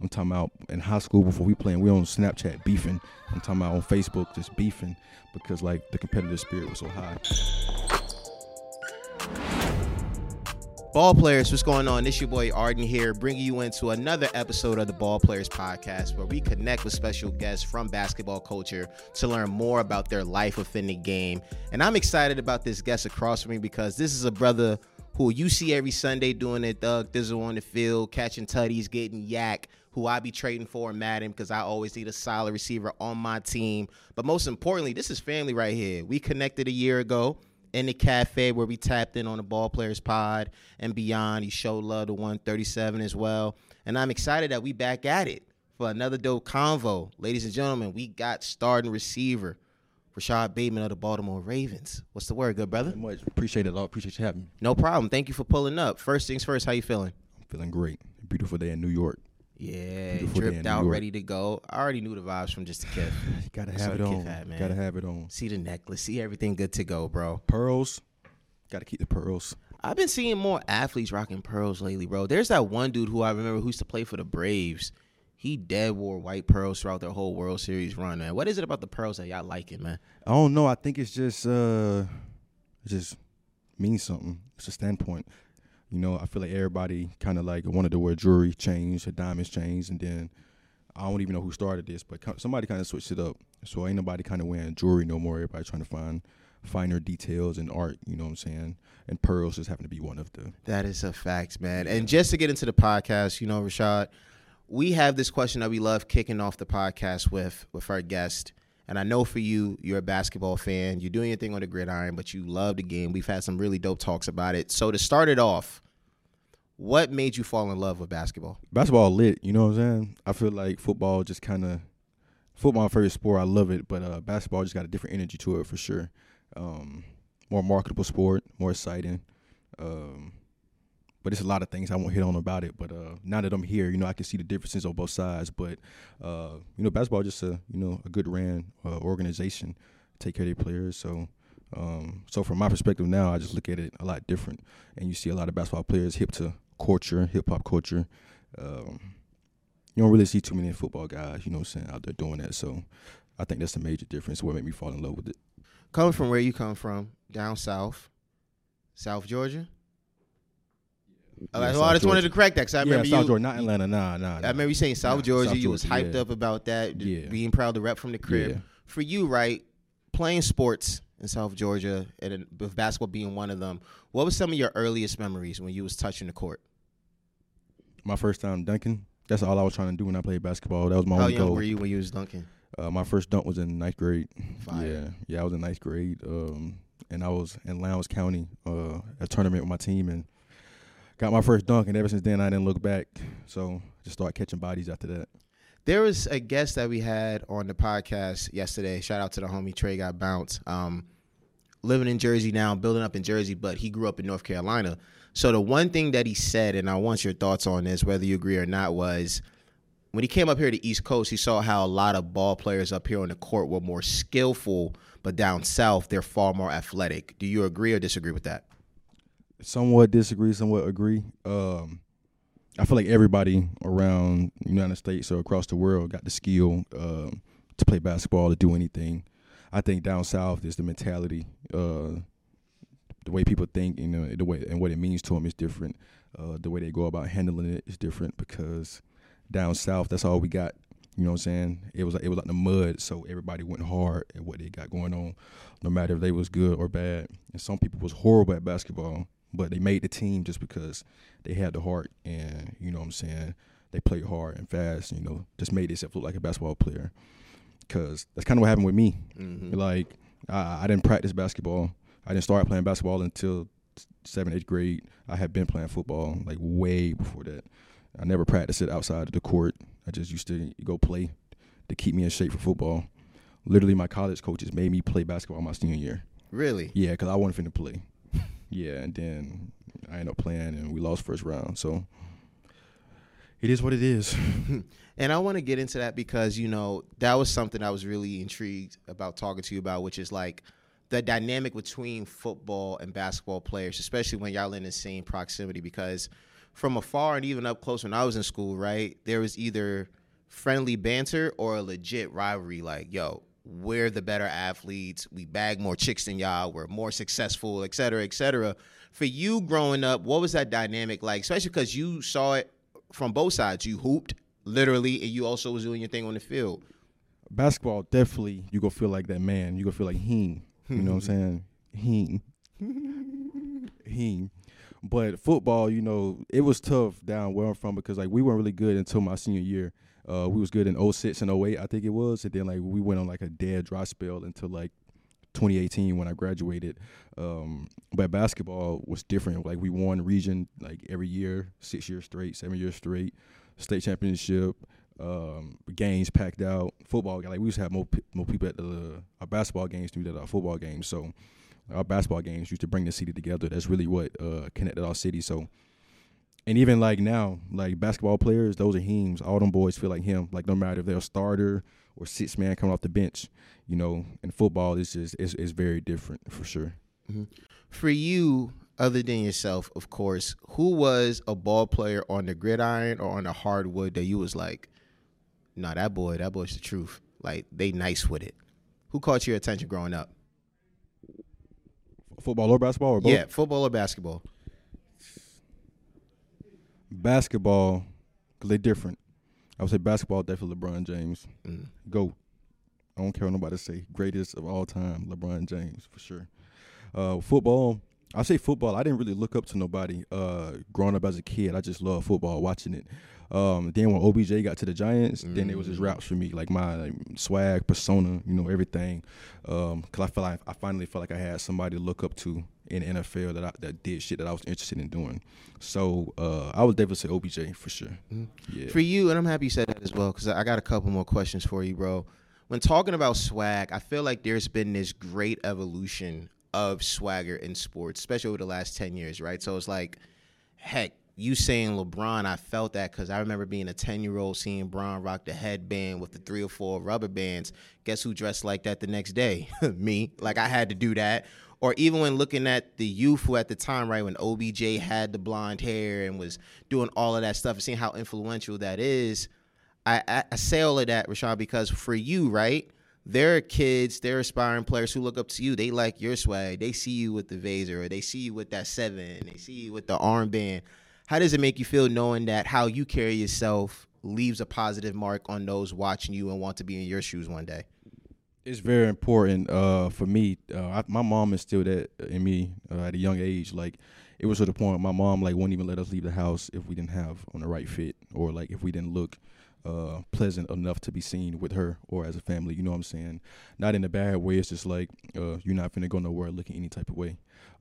I'm talking about in high school before we playing, we on Snapchat beefing. I'm talking about on Facebook just beefing because like the competitive spirit was so high. Ball players, what's going on? It's your boy Arden here, bringing you into another episode of the Ball Players Podcast, where we connect with special guests from basketball culture to learn more about their life within the game. And I'm excited about this guest across from me because this is a brother who you see every Sunday doing it thug thizzle on the field, catching tutties, getting yak, who I be trading for in Madden because I always need a solid receiver on my team. But most importantly, this is family right here. We connected a year ago in the cafe where we tapped in on the ball players pod and beyond. He showed love to 137 as well. And I'm excited that we back at it for another dope convo. Ladies and gentlemen, we got starting receiver Rashod Bateman of the Baltimore Ravens. What's the word, good brother? Much appreciate it. appreciate you having me. No problem. Thank you for pulling up. First things first, how you feeling? I'm feeling great. Beautiful day in New York. Yeah, dripped out, ready to go. I already knew the vibes from just a kid. Gotta have it on. Had, Gotta have it on. See the necklace. See everything good to go, bro. Pearls. Gotta keep the pearls. I've been seeing more athletes rocking pearls lately, bro. There's that one dude who I remember who used to play for the Braves. He dead wore white pearls throughout their whole World Series run, man. What is it about the pearls that y'all like it, man? I don't know. I think it's just uh it just means something. It's a standpoint. You know, I feel like everybody kind of like wanted to wear jewelry chains, or diamonds chains, and then I don't even know who started this, but somebody kind of switched it up. So ain't nobody kind of wearing jewelry no more. Everybody trying to find finer details in art. You know what I'm saying? And pearls just happen to be one of the. That is a fact, man. And just to get into the podcast, you know, Rashod, we have this question that we love kicking off the podcast with with our guest. And I know for you, you're a basketball fan. You're doing your thing on the gridiron, but you love the game. We've had some really dope talks about it. So to start it off, what made you fall in love with basketball? Basketball lit, you know what I'm saying? I feel like football just kind of football favorite sport. I love it, but uh, basketball just got a different energy to it for sure. Um, more marketable sport, more exciting. Um, but it's a lot of things I won't hit on about it. But uh, now that I'm here, you know, I can see the differences on both sides. But uh, you know, basketball just a you know a good ran uh, organization, take care of their players. So. Um, so from my perspective now, I just look at it a lot different, and you see a lot of basketball players hip to culture, hip hop culture. Um, you don't really see too many football guys, you know what I'm saying, out there doing that. So I think that's a major difference. What made me fall in love with it. Coming from where you come from, down south, South Georgia. Yeah, I just Georgia. wanted to correct that because I yeah, remember South you, Georgia, not Atlanta, nah, nah. I remember you saying South nah, Georgia. South you Georgia, was hyped yeah. up about that, yeah. being proud to rep from the crib. For you, right, playing sports in South Georgia, and with basketball being one of them, what was some of your earliest memories when you was touching the court? My first time dunking. That's all I was trying to do when I played basketball. That was my How only young goal. were you when you was dunking? Uh, my first dunk was in ninth grade. Fire. Yeah, yeah, I was in ninth grade, um, and I was in Lowndes County, uh, a tournament with my team, and got my first dunk. And ever since then, I didn't look back. So just started catching bodies after that. There was a guest that we had on the podcast yesterday. Shout out to the homie Trey got bounced. Um, living in Jersey now, building up in Jersey, but he grew up in North Carolina. So the one thing that he said, and I want your thoughts on this, whether you agree or not, was when he came up here to East Coast, he saw how a lot of ball players up here on the court were more skillful, but down south they're far more athletic. Do you agree or disagree with that? Somewhat disagree, somewhat agree. Um, I feel like everybody around the United States or across the world got the skill um, to play basketball to do anything. I think down south is the mentality. Uh, the way people think, you know, the way and what it means to them is different. Uh, the way they go about handling it is different because down south, that's all we got. You know what I'm saying? It was like, it was like the mud, so everybody went hard at what they got going on, no matter if they was good or bad. And some people was horrible at basketball, but they made the team just because they had the heart and you know what I'm saying. They played hard and fast. You know, just made themselves look like a basketball player. Cause that's kind of what happened with me. Mm-hmm. Like I, I didn't practice basketball I didn't start playing basketball until seventh, eighth grade. I had been playing football like way before that. I never practiced it outside of the court. I just used to go play to keep me in shape for football. Literally, my college coaches made me play basketball my senior year. Really? Yeah, because I wanted to play. Yeah, and then I ended up playing, and we lost first round. So it is what it is. and I want to get into that because you know that was something I was really intrigued about talking to you about, which is like – the dynamic between football and basketball players, especially when y'all in the same proximity. Because from afar and even up close when I was in school, right? There was either friendly banter or a legit rivalry. Like, yo, we're the better athletes. We bag more chicks than y'all. We're more successful, et cetera, et cetera. For you growing up, what was that dynamic like? Especially because you saw it from both sides. You hooped literally, and you also was doing your thing on the field. Basketball, definitely, you go feel like that man. You go feel like him. You know what I'm saying? Him. him. But football, you know, it was tough down where I'm from because like we weren't really good until my senior year. Uh, we was good in 06 and 08, I think it was, and then like we went on like a dead dry spell until like 2018 when I graduated. Um, but basketball was different. Like we won region like every year, six years straight, seven years straight, state championship, um, games packed out. Football, like we used to have more more people at the our basketball games than we did our football games. So our basketball games used to bring the city together. That's really what uh, connected our city. So, and even like now, like basketball players, those are hymns. All them boys feel like him. Like no matter if they're a starter or six man coming off the bench, you know. In football, it's just it's, it's very different for sure. Mm-hmm. For you, other than yourself, of course, who was a ball player on the gridiron or on the hardwood that you was like, nah, that boy, that boy's the truth. Like they nice with it. Who caught your attention growing up? Football or basketball or both? Yeah, football or basketball. Basketball, because they're different. I would say basketball, definitely LeBron James. Mm. Go. I don't care what nobody say. Greatest of all time, LeBron James, for sure. Uh, football, I say football. I didn't really look up to nobody uh, growing up as a kid. I just loved football, watching it. Um, then when OBJ got to the Giants, mm. then it was his routes for me, like my like, swag, persona, you know, everything. Um, cause I felt like I finally felt like I had somebody to look up to in the NFL that I, that did shit that I was interested in doing. So uh, I would definitely say OBJ for sure. Mm. Yeah. For you, and I'm happy you said that as well, because I got a couple more questions for you, bro. When talking about swag, I feel like there's been this great evolution of swagger in sports, especially over the last 10 years, right? So it's like, heck, you saying LeBron, I felt that because I remember being a 10 year old seeing Bron rock the headband with the three or four rubber bands. Guess who dressed like that the next day? Me. Like I had to do that. Or even when looking at the youth who at the time, right, when OBJ had the blonde hair and was doing all of that stuff and seeing how influential that is, I, I, I say all of that, Rashod, because for you, right, there are kids, there are aspiring players who look up to you. They like your swag. They see you with the Vaser, or they see you with that seven, they see you with the armband how does it make you feel knowing that how you carry yourself leaves a positive mark on those watching you and want to be in your shoes one day? It's very important uh, for me. Uh, I, my mom instilled that in me uh, at a young age. Like it was to the point my mom like wouldn't even let us leave the house if we didn't have on the right fit or like if we didn't look uh, pleasant enough to be seen with her or as a family. You know what I'm saying? Not in a bad way. It's just like uh, you're not gonna go nowhere looking any type of way.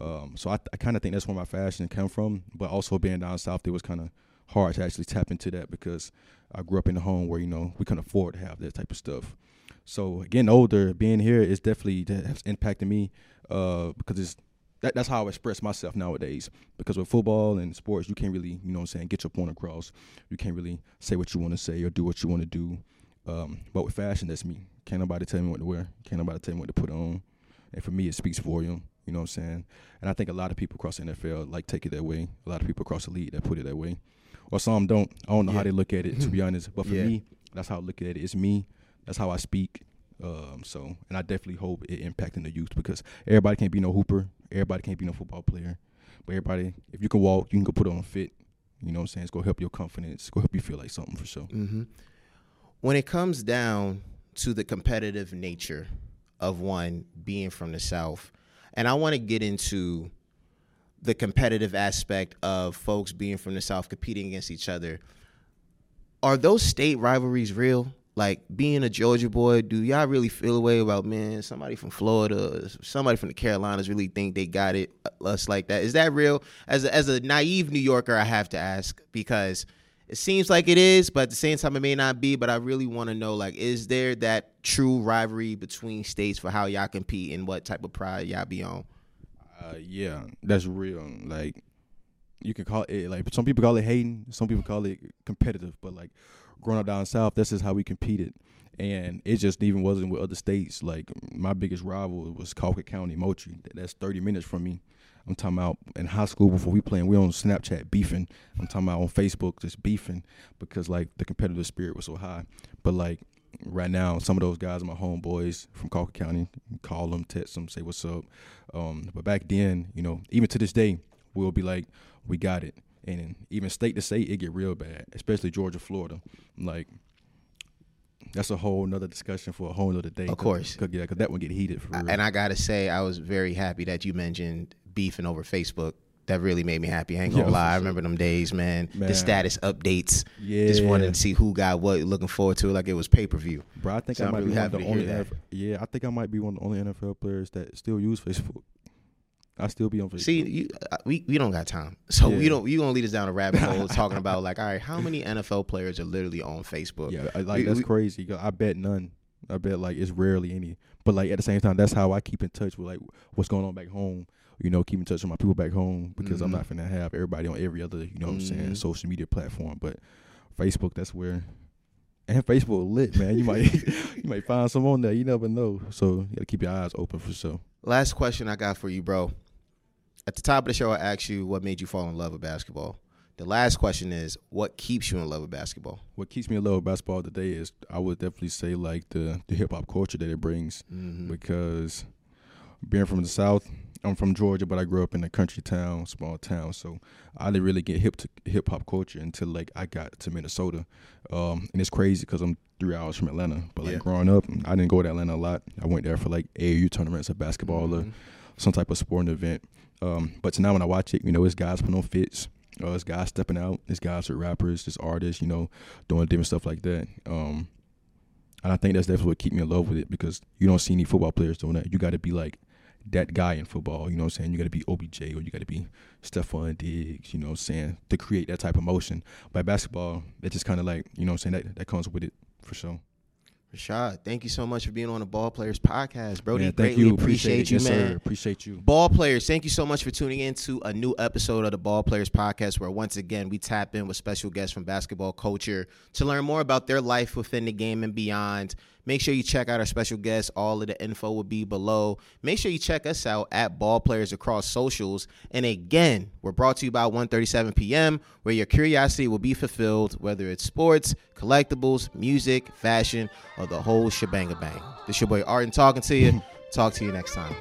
Um, so I, I kind of think that's where my fashion come from. But also being down south, it was kind of hard to actually tap into that because I grew up in a home where you know we couldn't afford to have that type of stuff. So getting older, being here is definitely has impacted me uh, because it's that, that's how I express myself nowadays. Because with football and sports, you can't really, you know what I'm saying, get your point across. You can't really say what you want to say or do what you want to do. Um, but with fashion, that's me. Can't nobody tell me what to wear. Can't nobody tell me what to put on. And for me, it speaks volume. You You know what I'm saying? And I think a lot of people across the NFL like take it that way. A lot of people across the league that put it that way. Or some don't. I don't know yeah. how they look at it, to be honest. But for yeah. me, that's how I look at it. It's me. That's how I speak. Um, so, and I definitely hope it impacting the youth because everybody can't be no hooper. Everybody can't be no football player. But everybody, if you can walk, you can go put on fit. You know what I'm saying? It's to help your confidence. It's to help you feel like something for sure. Mm-hmm. When it comes down to the competitive nature of one being from the South, and I want to get into the competitive aspect of folks being from the South competing against each other. Are those state rivalries real? Like being a Georgia boy, do y'all really feel a way about man? Somebody from Florida, somebody from the Carolinas, really think they got it uh, us like that? Is that real? As a, as a naive New Yorker, I have to ask because it seems like it is, but at the same time, it may not be. But I really want to know, like, is there that true rivalry between states for how y'all compete and what type of pride y'all be on? Uh, yeah, that's real. Like, you can call it like some people call it hating, some people call it competitive, but like growing up down south, this is how we competed. And it just even wasn't with other states. Like my biggest rival was Colquitt County, Moultrie. That's 30 minutes from me. I'm talking about in high school before we playing, we on Snapchat beefing. I'm talking about on Facebook just beefing because like the competitive spirit was so high. But like right now, some of those guys are my homeboys from Colquitt County. Call them, text them, say what's up. Um, but back then, you know, even to this day, we'll be like, we got it. And even state to state, it get real bad, especially Georgia, Florida. Like that's a whole nother discussion for a whole nother day. Of course, cause, yeah, because that one get heated. For real. And I gotta say, I was very happy that you mentioned beefing over Facebook. That really made me happy. I ain't gonna Yeah, lie. I remember them days, man. Man. The status updates. yeah, Just wanted to see who got what. Looking forward to it like it was pay per view. Bro, I think So I might really be one of the only. NFL, yeah, I think I might be one of the only NFL players that still use Facebook. I still be on Facebook. See, you, uh, we we don't got time, so Yeah. you don't. You gonna lead us down a rabbit hole talking about like, all right, how many NFL players are literally on Facebook? yeah, like we- that's we- crazy. I bet none. I bet like it's rarely any. But like at the same time, that's how I keep in touch with like what's going on back home. You know, keep in touch with my people back home because I'm Mhm. not gonna have everybody on every other, you know what I'm saying, Mhm. social media platform. But Facebook, that's where and Facebook lit, man. You might you might find some on there. You never know. So you gotta keep your eyes open for sure. Last question I got for you, bro. At the top of the show, I asked you what made you fall in love with basketball. The last question is, what keeps you in love with basketball? What keeps me in love with basketball today is I would definitely say like the the hip hop culture that it brings Mm-hmm. because being from the south, I'm from Georgia, but I grew up in a country town, small town, so I didn't really get hip to hip hop culture until like I got to Minnesota, um, and it's crazy because I'm three hours from Atlanta. But like Yeah. growing up, I didn't go to Atlanta a lot. I went there for like AAU tournaments, of basketball or Mhm. Some type of sporting event. Um, but now when I watch it, you know, it's guys putting on fits. Uh, it's guys stepping out. It's guys with rappers, it's artists, you know, doing different stuff like that. Um, and I think that's definitely what keep me in love with it because you don't see any football players doing that. You got to be like that guy in football. You know what I'm saying? You got to be OBJ or you got to be Stefon Diggs. You know what I'm saying? To create that type of motion. By basketball, that just kind of like you know what I'm saying that that comes with it for sure. Rashod, thank you so much for being on the Ball Players Podcast, Brody. Man, thank greatly you. appreciate it. you, yes, man. Sir. Appreciate you. Ball players, thank you so much for tuning in to a new episode of the Ball Players Podcast, where once again we tap in with special guests from basketball culture to learn more about their life within the game and beyond. Make sure you check out our special guests. All of the info will be below. Make sure you check us out at Ball Players across socials. And again, we're brought to you by 1:37 p.m., where your curiosity will be fulfilled, whether it's sports, collectibles, music, fashion, or the whole shebang bang. This is your boy Arden talking to you. Talk to you next time.